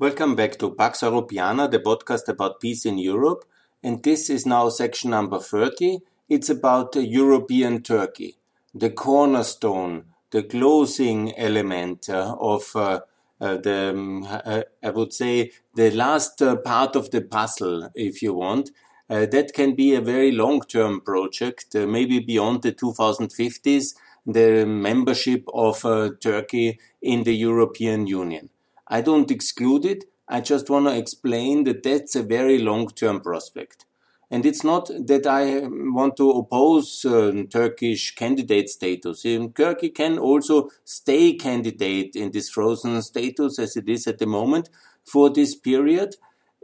Welcome back to Pax Europiana, the podcast about peace in Europe. And this is now section number 30. It's about European Turkey, the cornerstone, the closing element uh, of uh, uh, the, um, uh, I would say, the last uh, part of the puzzle, if you want. Uh, that can be a very long term project, maybe beyond the 2050s, the membership of Turkey in the European Union. I don't exclude it. I just want to explain that that's a very long-term prospect. And it's not that I want to oppose uh, Turkish candidate status. Turkey can also stay candidate in this frozen status as it is at the moment for this period.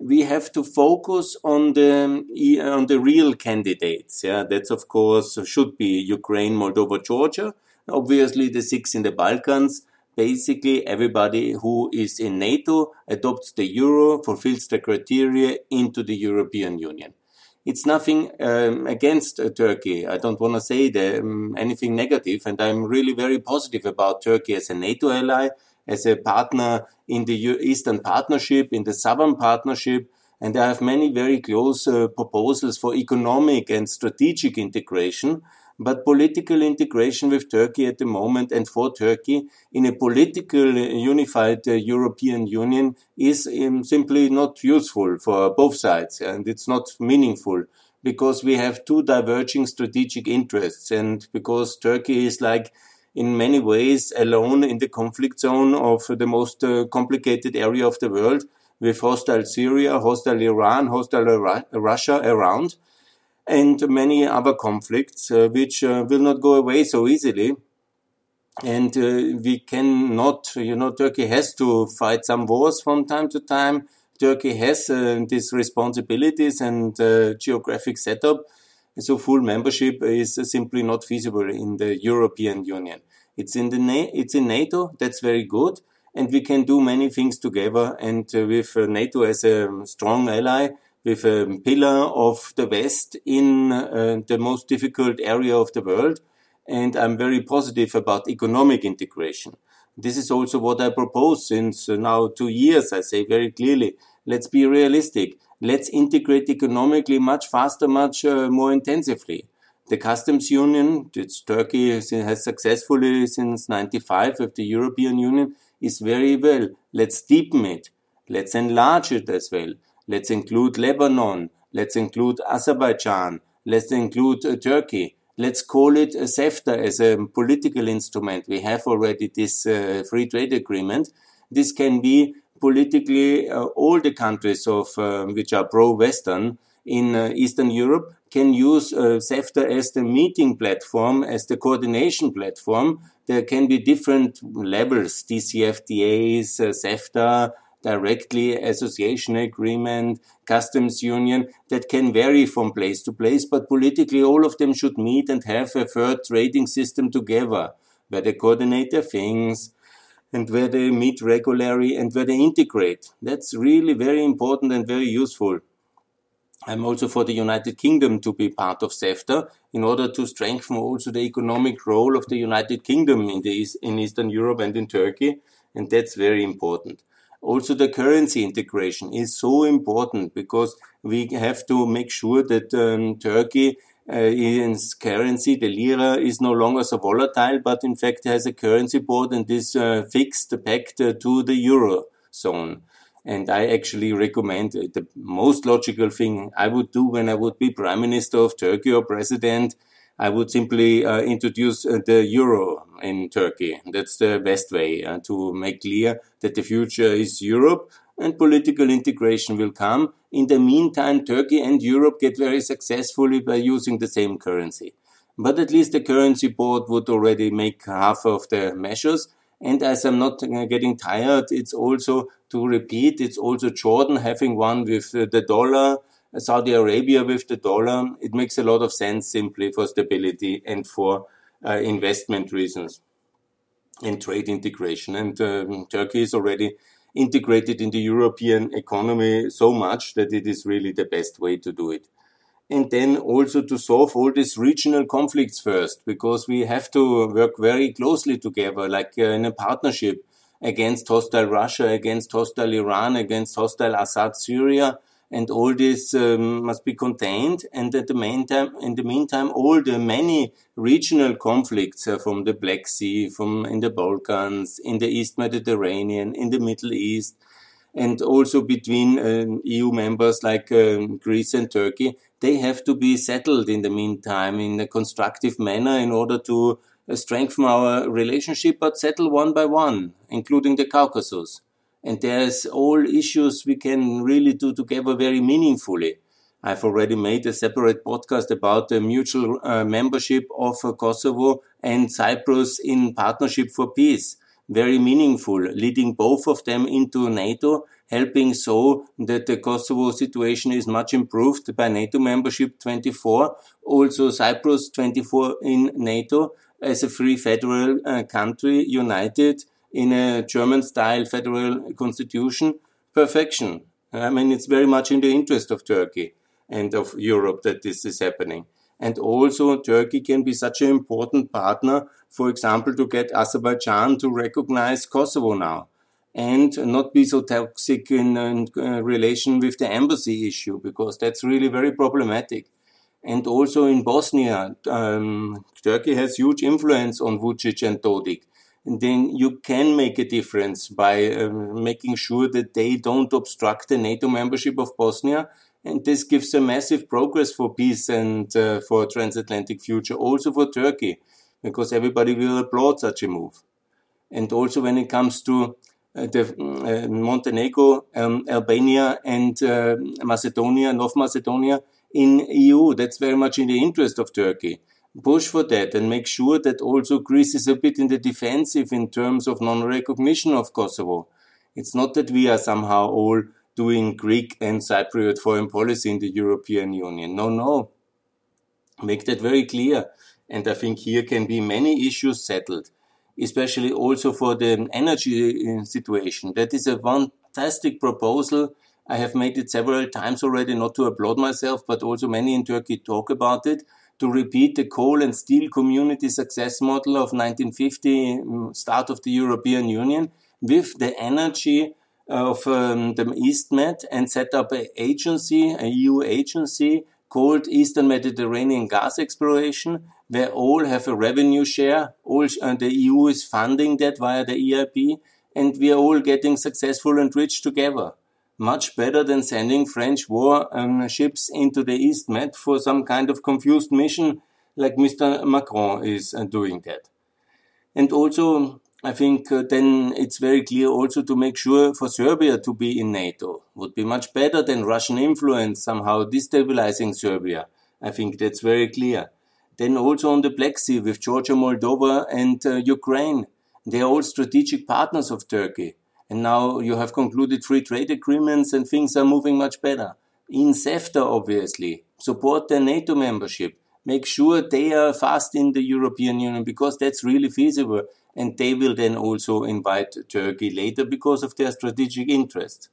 We have to focus on the on the real candidates. Yeah, that's of course should be Ukraine, Moldova, Georgia. Obviously, the six in the Balkans basically everybody who is in NATO adopts the euro, fulfills the criteria into the European Union. It's nothing um, against uh, Turkey. I don't want to say the, um, anything negative, and I'm really very positive about Turkey as a NATO ally, as a partner in the Eastern Partnership, in the Southern Partnership, and I have many very close uh, proposals for economic and strategic integration but political integration with Turkey at the moment and for Turkey in a political unified uh, European Union is um, simply not useful for both sides and it's not meaningful because we have two diverging strategic interests and because Turkey is like in many ways alone in the conflict zone of the most uh, complicated area of the world with hostile Syria, hostile Iran, hostile Russia around and many other conflicts uh, which uh, will not go away so easily. And uh, we cannot, you know, Turkey has to fight some wars from time to time. Turkey has these responsibilities and geographic setup. So full membership is simply not feasible in the European Union. It's in the Na- it's in NATO. That's very good, and we can do many things together. And uh, with uh, NATO as a strong ally, with a pillar of the West in uh, the most difficult area of the world. And I'm very positive about economic integration. This is also what I propose since uh, now two years. I say very clearly, let's be realistic. Let's integrate economically much faster, much uh, more intensively. The customs union, which Turkey has successfully since 95 with the European Union, is very well. Let's deepen it. Let's enlarge it as well. Let's include Lebanon. Let's include Azerbaijan. Let's include uh, Turkey. Let's call it a CEFTA as a political instrument. We have already this uh, free trade agreement. This can be politically uh, all the countries of uh, which are pro-Western in uh, Eastern Europe can use uh, CEFTA as the meeting platform, as the coordination platform. There can be different levels, DCFTAs, uh, CEFTA, directly association agreement, customs union that can vary from place to place, but politically all of them should meet and have a fair trading system together where they coordinate their things and where they meet regularly and where they integrate. That's really very important and very useful. I'm also for the United Kingdom to be part of CEFTA in order to strengthen also the economic role of the United Kingdom in, the, in Eastern Europe and in Turkey. And that's very important. Also, the currency integration is so important because we have to make sure that um, Turkey uh, its currency, the lira, is no longer so volatile, but in fact has a currency board and is uh, fixed pegged uh, to the euro zone. And I actually recommend the most logical thing I would do when I would be prime minister of Turkey or president I would simply uh, introduce uh, the euro in Turkey. That's the best way uh, to make clear that the future is Europe and political integration will come. In the meantime, Turkey and Europe get very successfully by using the same currency. But at least the currency board would already make half of the measures. And as I'm not uh, getting tired, it's also to repeat, it's also Jordan having one with uh, the dollar Saudi Arabia with the dollar, it makes a lot of sense simply for stability and for uh, investment reasons and trade integration. And um, Turkey is already integrated in the European economy so much that it is really the best way to do it. And then also to solve all these regional conflicts first, because we have to work very closely together, like uh, in a partnership against hostile Russia, against hostile Iran, against hostile Assad Syria, and all this um, must be contained. And at the meantime, in the meantime, all the many regional conflicts uh, from the Black Sea, from in the Balkans, in the East Mediterranean, in the Middle East, and also between uh, EU members like um, Greece and Turkey, they have to be settled in the meantime in a constructive manner in order to uh, strengthen our relationship, but settle one by one, including the Caucasus and there's all issues we can really do together very meaningfully. I've already made a separate podcast about the mutual uh, membership of uh, Kosovo and Cyprus in Partnership for Peace. Very meaningful, leading both of them into NATO, helping so that the Kosovo situation is much improved by NATO membership 24. Also Cyprus 24 in NATO as a free federal uh, country united in a German style federal constitution, perfection. I mean, it's very much in the interest of Turkey and of Europe that this is happening. And also, Turkey can be such an important partner, for example, to get Azerbaijan to recognize Kosovo now and not be so toxic in, in uh, relation with the embassy issue, because that's really very problematic. And also in Bosnia, um, Turkey has huge influence on Vucic and Dodik then you can make a difference by uh, making sure that they don't obstruct the NATO membership of Bosnia. And this gives a massive progress for peace and uh, for transatlantic future, also for Turkey, because everybody will applaud such a move. And also when it comes to uh, the uh, Montenegro, um, Albania, and uh, Macedonia, North Macedonia in EU, that's very much in the interest of Turkey push for that and make sure that also Greece is a bit in the defensive in terms of non-recognition of Kosovo. It's not that we are somehow all doing Greek and Cypriot foreign policy in the European Union. No, no. Make that very clear. And I think here can be many issues settled, especially also for the energy uh, situation. That is a fantastic proposal. I have made it several times already, not to applaud myself, but also many in Turkey talk about it to repeat the coal and steel community success model of 1950, mm, start of the European Union, with the energy of um, the EastMed and set up an agency, a EU agency called Eastern Mediterranean Gas Exploration, where all have a revenue share. All uh, the EU is funding that via the EIB, and we are all getting successful and rich together much better than sending French war um, ships into the East Med for some kind of confused mission like Mr. Macron is uh, doing that. And also, I think uh, then it's very clear also to make sure for Serbia to be in NATO would be much better than Russian influence somehow destabilizing Serbia. I think that's very clear. Then also on the Black Sea with Georgia, Moldova and uh, Ukraine. They are all strategic partners of Turkey and now you have concluded free trade agreements and things are moving much better. In CEFTA, obviously, support their NATO membership. Make sure they are fast in the European Union because that's really feasible. And they will then also invite Turkey later because of their strategic interest.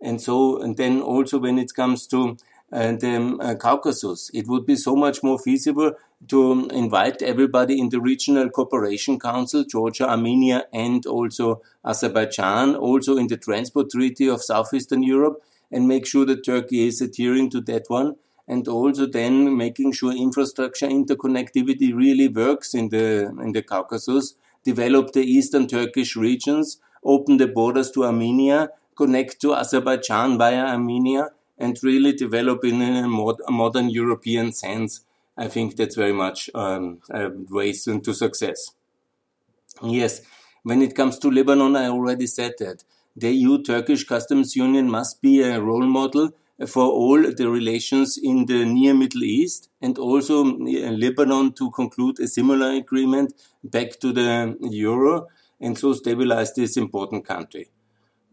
And so, and then also when it comes to and um, uh, Caucasus. It would be so much more feasible to invite everybody in the Regional Cooperation Council, Georgia, Armenia, and also Azerbaijan, also in the Transport Treaty of Southeastern Europe, and make sure that Turkey is adhering to that one. And also then making sure infrastructure interconnectivity really works in the, in the Caucasus, develop the eastern Turkish regions, open the borders to Armenia, connect to Azerbaijan via Armenia, and really develop in a, mod a modern European sense. I think that's very much um, a ways into success. Yes, when it comes to Lebanon, I already said that the EU-Turkish customs union must be a role model for all the relations in the near Middle East and also Lebanon to conclude a similar agreement back to the euro and so stabilize this important country.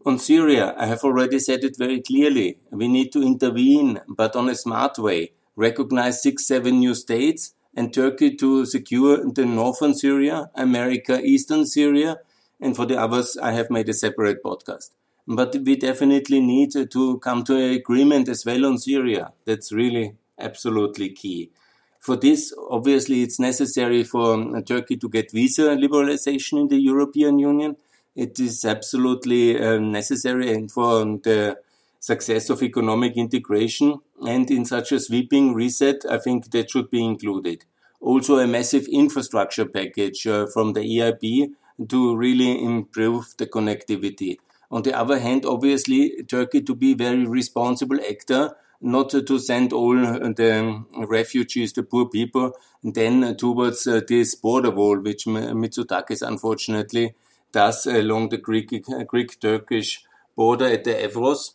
On Syria, I have already said it very clearly. We need to intervene, but on a smart way. Recognize six, seven new states and Turkey to secure the northern Syria, America, eastern Syria, and for the others, I have made a separate podcast. But we definitely need to come to an agreement as well on Syria. That's really absolutely key. For this, obviously, it's necessary for Turkey to get visa liberalization in the European Union it is absolutely uh, necessary and for the success of economic integration. And in such a sweeping reset, I think that should be included. Also, a massive infrastructure package uh, from the EIB to really improve the connectivity. On the other hand, obviously, Turkey to be very responsible actor, not to send all the refugees, the poor people, then towards uh, this border wall, which Mitsotakis unfortunately does along the Greek, Greek-Turkish border at the Evros.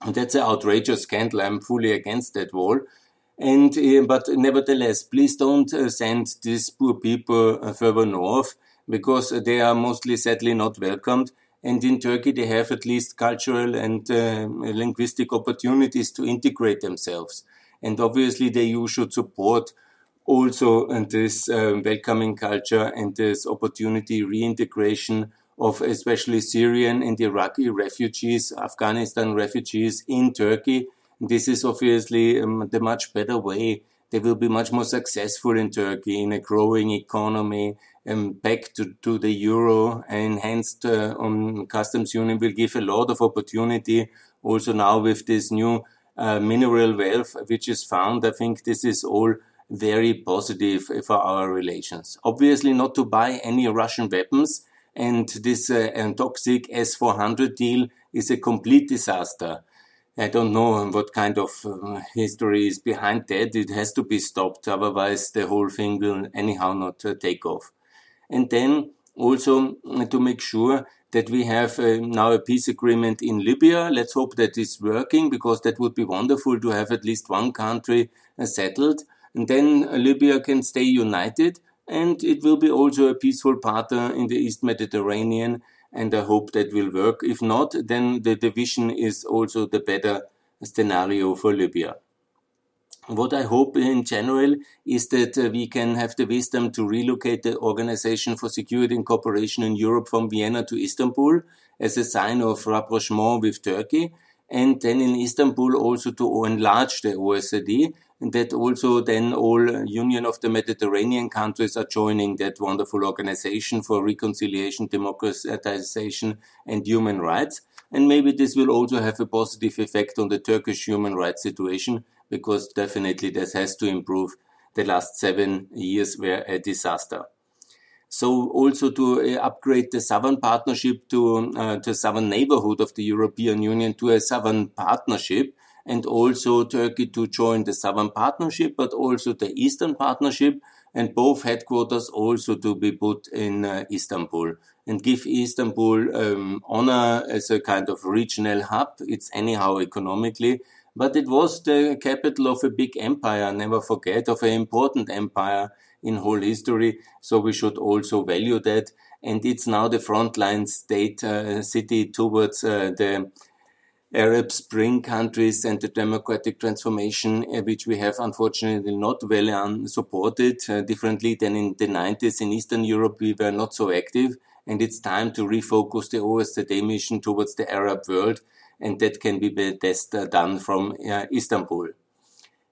And that's an outrageous scandal. I'm fully against that wall. And uh, but nevertheless, please don't uh, send these poor people uh, further north because they are mostly sadly not welcomed. And in Turkey, they have at least cultural and linguistic opportunities to integrate themselves. And obviously, the EU should support also this welcoming culture and this opportunity reintegration of especially Syrian and Iraqi refugees, Afghanistan refugees in Turkey. This is obviously um, the much better way. They will be much more successful in Turkey in a growing economy, um, back to, to the euro. And enhanced uh, um, customs union will give a lot of opportunity. Also now with this new uh, mineral wealth which is found, I think this is all very positive for our relations. Obviously, not to buy any Russian weapons, and this uh, toxic S400 deal is a complete disaster. I don't know what kind of uh, history is behind that. It has to be stopped, otherwise the whole thing will anyhow not uh, take off. And then also uh, to make sure that we have uh, now a peace agreement in Libya. Let's hope that it's working because that would be wonderful to have at least one country uh, settled. And then Libya can stay united and it will be also a peaceful partner in the East Mediterranean. And I hope that will work. If not, then the division is also the better scenario for Libya. What I hope in general is that uh, we can have the wisdom to relocate the Organization for Security and Cooperation in Europe from Vienna to Istanbul as a sign of rapprochement with Turkey. And then in Istanbul also to enlarge the OSCE and that also then all Union of the Mediterranean countries are joining that wonderful organization for reconciliation, democratization, and human rights. And maybe this will also have a positive effect on the Turkish human rights situation, because definitely this has to improve. The last seven years were a disaster. So also to uh, upgrade the southern partnership to uh, the southern neighborhood of the European Union to a southern partnership, and also Turkey to join the Southern Partnership, but also the Eastern Partnership, and both headquarters also to be put in uh, Istanbul and give Istanbul um, honor as a kind of regional hub. It's anyhow economically, but it was the capital of a big empire. Never forget of an important empire in whole history. So we should also value that. And it's now the frontline state uh, city towards uh, the Arab Spring countries and the democratic transformation, uh, which we have unfortunately not well supported, uh, differently than in the 90s in Eastern Europe, we were not so active. And it's time to refocus the OSCE mission towards the Arab world. And that can be best uh, done from uh, Istanbul.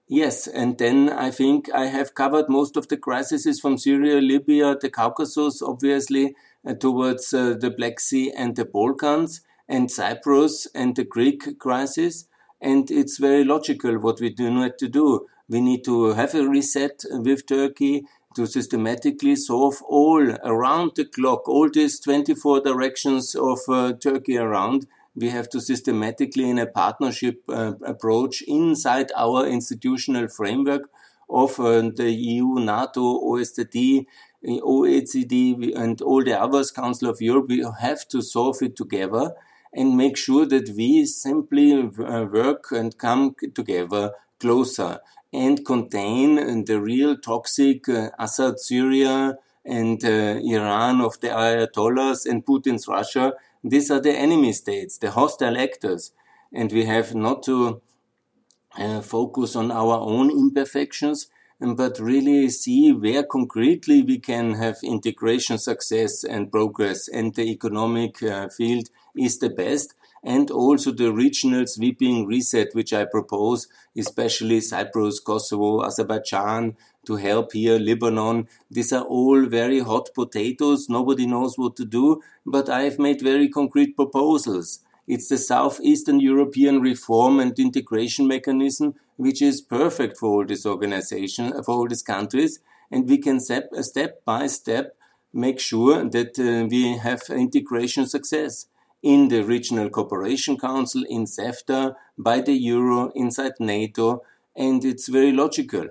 Yes, and then I think I have covered most of the crises from Syria, Libya, the Caucasus, obviously, uh, towards uh, the Black Sea and the Balkans and Cyprus and the Greek crisis. And it's very logical what we do need to do. We need to have a reset with Turkey to systematically solve all around the clock, all these 24 directions of uh, Turkey around. We have to systematically, in a partnership uh, approach inside our institutional framework of uh, the EU, NATO, OSCE, OECD, and all the others, Council of Europe, we have to solve it together and make sure that we simply uh, work and come together closer and contain the real toxic uh, Assad Syria and uh, Iran of the Ayatollahs and Putin's Russia. These are the enemy states, the hostile actors. And we have not to uh, focus on our own imperfections, but really see where concretely we can have integration success and progress and the economic uh, field is the best. And also the regional sweeping reset, which I propose, especially Cyprus, Kosovo, Azerbaijan, to help here, Lebanon. These are all very hot potatoes. Nobody knows what to do, but I've made very concrete proposals. It's the Southeastern European reform and integration mechanism, which is perfect for all these organizations, for all these countries. And we can step, step by step make sure that uh, we have integration success in the Regional Cooperation Council, in CEFTA, by the Euro, inside NATO, and it's very logical.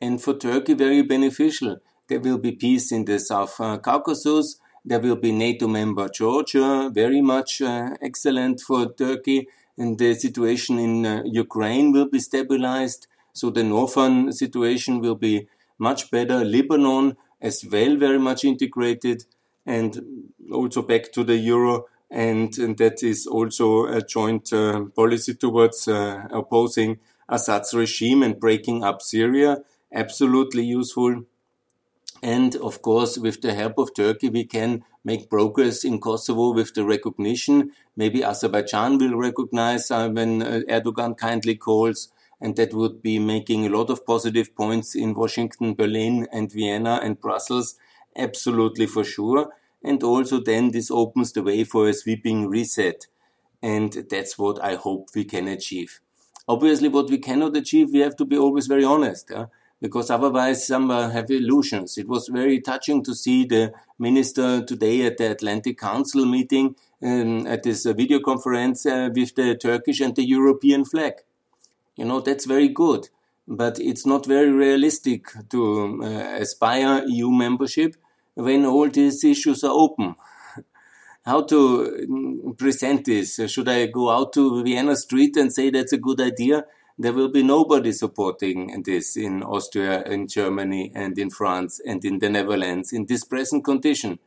And for Turkey, very beneficial. There will be peace in the South uh, Caucasus. There will be NATO member Georgia, very much uh, excellent for Turkey. And the situation in uh, Ukraine will be stabilized. So the northern situation will be much better. Lebanon as well, very much integrated. And also back to the euro and, and that is also a joint uh, policy towards uh, opposing Assad's regime and breaking up Syria. Absolutely useful. And of course, with the help of Turkey, we can make progress in Kosovo with the recognition. Maybe Azerbaijan will recognize uh, when uh, Erdogan kindly calls. And that would be making a lot of positive points in Washington, Berlin, and Vienna and Brussels. Absolutely for sure and also then this opens the way for a sweeping reset. And that's what I hope we can achieve. Obviously, what we cannot achieve, we have to be always very honest, yeah? because otherwise some uh, have illusions. It was very touching to see the minister today at the Atlantic Council meeting um, at this uh, video conference uh, with the Turkish and the European flag. You know, that's very good, but it's not very realistic to uh, aspire EU membership when all these issues are open. How to mm, present this? Should I go out to Vienna Street and say that's a good idea? There will be nobody supporting this in Austria, in Germany, and in France, and in the Netherlands in this present condition.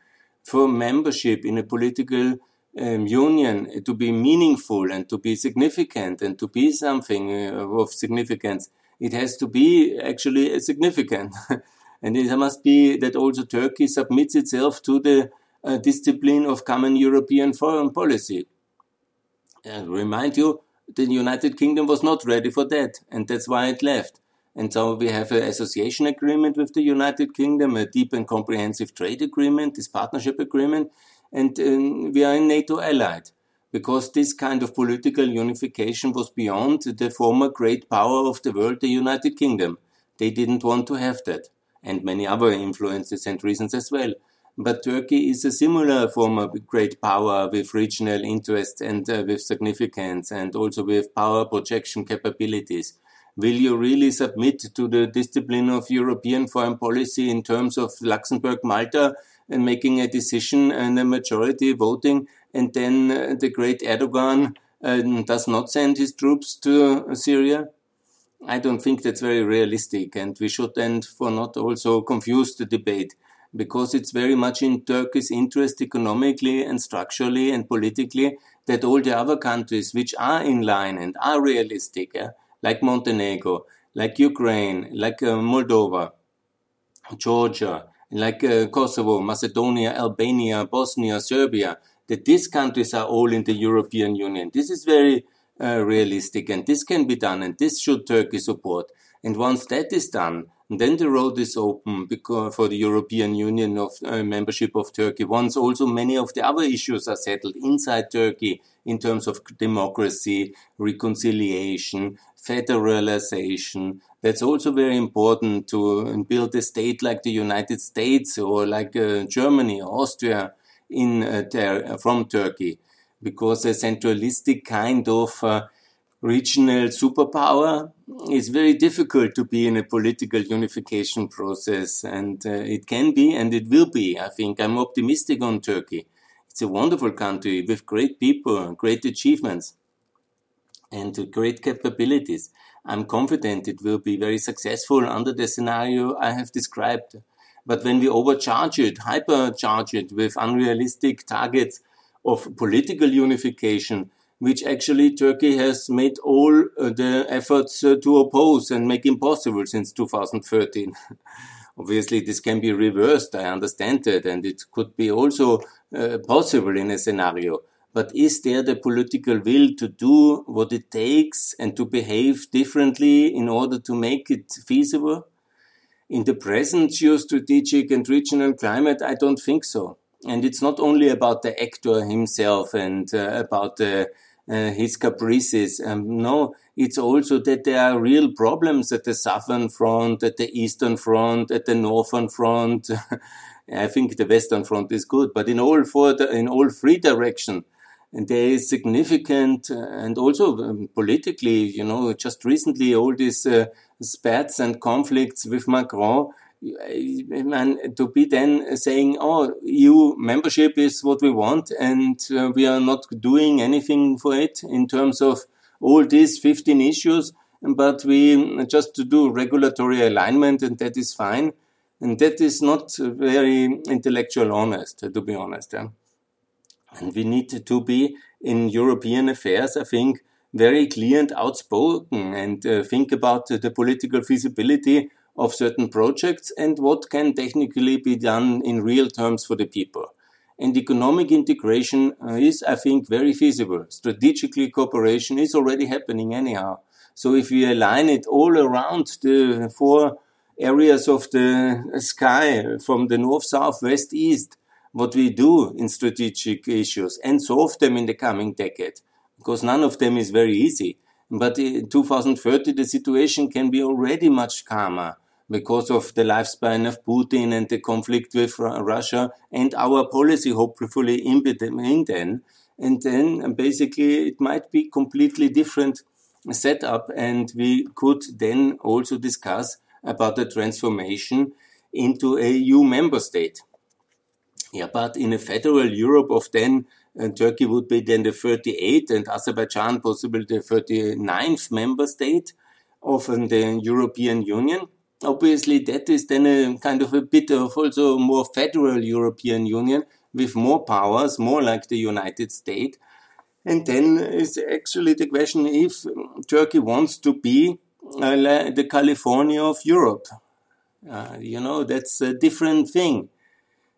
For membership in a political um, union to be meaningful and to be significant and to be something uh, of significance, it has to be actually significant. And it must be that also Turkey submits itself to the uh, discipline of common European foreign policy. And remind you, the United Kingdom was not ready for that, and that's why it left. And so we have an association agreement with the United Kingdom, a deep and comprehensive trade agreement, this partnership agreement, and um, we are in NATO allied because this kind of political unification was beyond the former great power of the world, the United Kingdom. They didn't want to have that and many other influences and reasons as well. But Turkey is a similar form of great power with regional interests and uh, with significance and also with power projection capabilities. Will you really submit to the discipline of European foreign policy in terms of Luxembourg, Malta, and making a decision and a majority voting, and then uh, the great Erdogan uh, does not send his troops to Syria? I don't think that's very realistic, and we should then for not also confuse the debate because it's very much in Turkey's interest economically and structurally and politically that all the other countries which are in line and are realistic, yeah, like Montenegro, like Ukraine, like uh, Moldova, Georgia, like uh, Kosovo, Macedonia, Albania, Bosnia, Serbia, that these countries are all in the European Union. This is very uh, realistic, and this can be done, and this should Turkey support. And once that is done, then the road is open for the European Union of uh, membership of Turkey. Once also many of the other issues are settled inside Turkey in terms of democracy, reconciliation, federalization. That's also very important to build a state like the United States or like uh, Germany, or Austria in uh, from Turkey because a centralistic kind of uh, regional superpower is very difficult to be in a political unification process. And uh, it can be and it will be. I think I'm optimistic on Turkey. It's a wonderful country with great people, great achievements, and great capabilities. I'm confident it will be very successful under the scenario I have described. But when we overcharge it, hypercharge it with unrealistic targets, of political unification, which actually Turkey has made all uh, the efforts uh, to oppose and make impossible since 2013. Obviously, this can be reversed. I understand that, and it could be also uh, possible in a scenario. but is there the political will to do what it takes and to behave differently in order to make it feasible? In the present geostrategic and regional climate, I don't think so. And it's not only about the actor himself and uh, about uh, his caprices. Um, no, it's also that there are real problems at the southern front, at the eastern front, at the northern front. I think the western front is good, but in all four, in all three directions, there is significant uh, and also um, politically, you know, just recently all these uh, spats and conflicts with Macron and to be then saying, oh, EU membership is what we want and uh, we are not doing anything for it in terms of all these 15 issues, but we just to do regulatory alignment and that is fine. And that is not very intellectual honest, to be honest. Yeah? And we need to be in European affairs, I think, very clear and outspoken and uh, think about the political feasibility of certain projects and what can technically be done in real terms for the people. And economic integration uh, is, I think, very feasible. Strategically, cooperation is already happening anyhow. So if we align it all around the four areas of the sky from the north, south, west, east, what we do in strategic issues and solve them in the coming decade, because none of them is very easy. But in 2030, the situation can be already much calmer because of the lifespan of Putin and the conflict with Russia and our policy hopefully in between then. And then basically it might be completely different setup and we could then also discuss about the transformation into a EU member state. Yeah, but in a federal Europe of then, uh, Turkey would be then the 38th and Azerbaijan possibly the 39th member state of uh, the European Union obviously that is then a kind of a bit of also more federal European Union with more powers, more like the United States. And then is actually the question if Turkey wants to be uh, the California of Europe. Uh, you know, that's a different thing.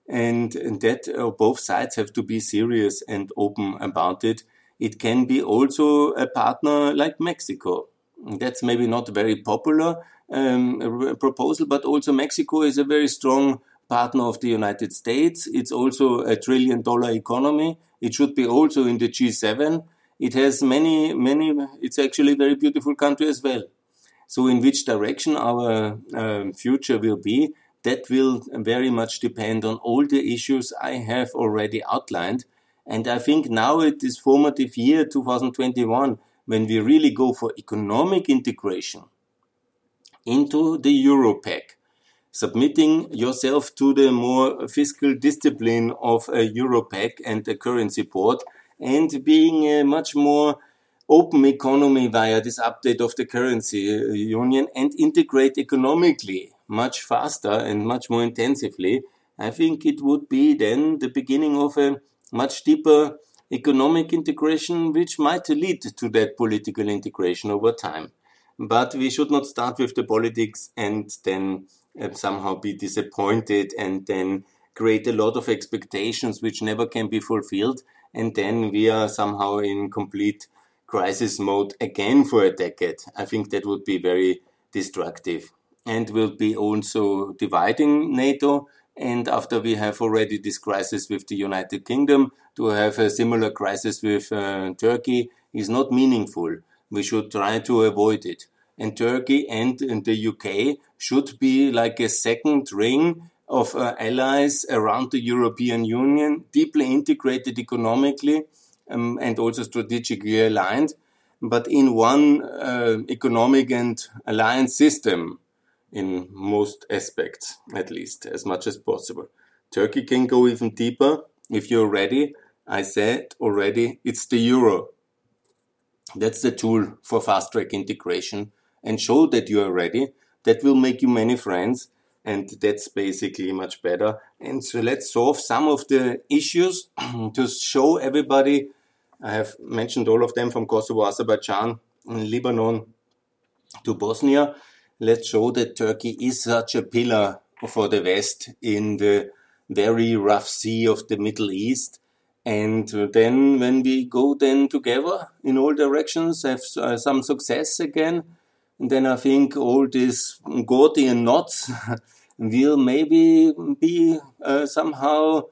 And, and that uh, both sides have to be serious and open about it. It can be also a partner like Mexico. That's maybe not very popular, um, proposal, but also Mexico is a very strong partner of the United States. It's also a trillion dollar economy. It should be also in the G7. It has many, many, it's actually a very beautiful country as well. So in which direction our uh, future will be, that will very much depend on all the issues I have already outlined. And I think now it is formative year 2021 when we really go for economic integration into the Europact, submitting yourself to the more fiscal discipline of a Europact and the currency board, and being a much more open economy via this update of the currency uh, union and integrate economically much faster and much more intensively, I think it would be then the beginning of a much deeper economic integration, which might lead to that political integration over time. But we should not start with the politics and then uh, somehow be disappointed and then create a lot of expectations which never can be fulfilled. And then we are somehow in complete crisis mode again for a decade. I think that would be very destructive and will be also dividing NATO. And after we have already this crisis with the United Kingdom, to have a similar crisis with uh, Turkey is not meaningful we should try to avoid it. And Turkey and, and the UK should be like a second ring of uh, allies around the European Union, deeply integrated economically um, and also strategically aligned, but in one uh, economic and alliance system in most aspects, at least, as much as possible. Turkey can go even deeper if you're ready. I said already, it's the euro. That's the tool for fast track integration and show that you are ready. That will make you many friends and that's basically much better. And so let's solve some of the issues to show everybody. I have mentioned all of them from Kosovo, Azerbaijan, Lebanon to Bosnia. Let's show that Turkey is such a pillar for the West in the very rough sea of the Middle East And then when we go then together in all directions, have uh, some success again, and then I think all these Gordian knots will maybe be uh, somehow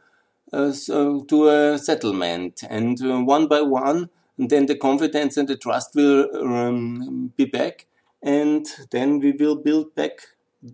uh, so to a settlement. And uh, one by one, then the confidence and the trust will um, be back, and then we will build back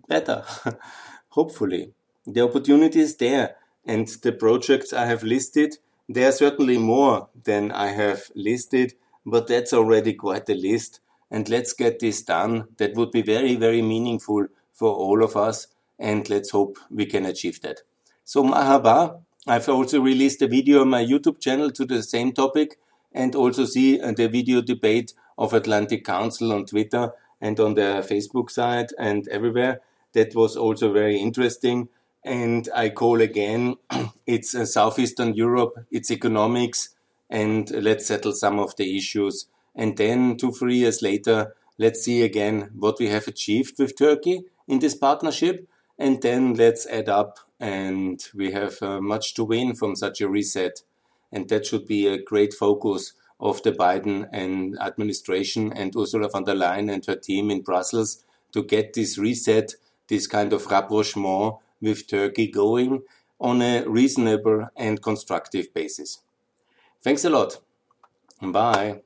better, hopefully. The opportunity is there, and the projects I have listed, there are certainly more than I have listed, but that's already quite a list. And let's get this done. That would be very, very meaningful for all of us, and let's hope we can achieve that. So, Mahaba, I've also released a video on my YouTube channel to the same topic and also see uh, the video debate of Atlantic Council on Twitter and on their Facebook site and everywhere. That was also very interesting. And I call again, it's uh, Southeastern Europe, it's economics, and let's settle some of the issues. And then two, three years later, let's see again what we have achieved with Turkey in this partnership. And then let's add up and we have uh, much to win from such a reset. And that should be a great focus of the Biden and administration and Ursula von der Leyen and her team in Brussels to get this reset, this kind of rapprochement with Turkey going on a reasonable and constructive basis. Thanks a lot. Bye.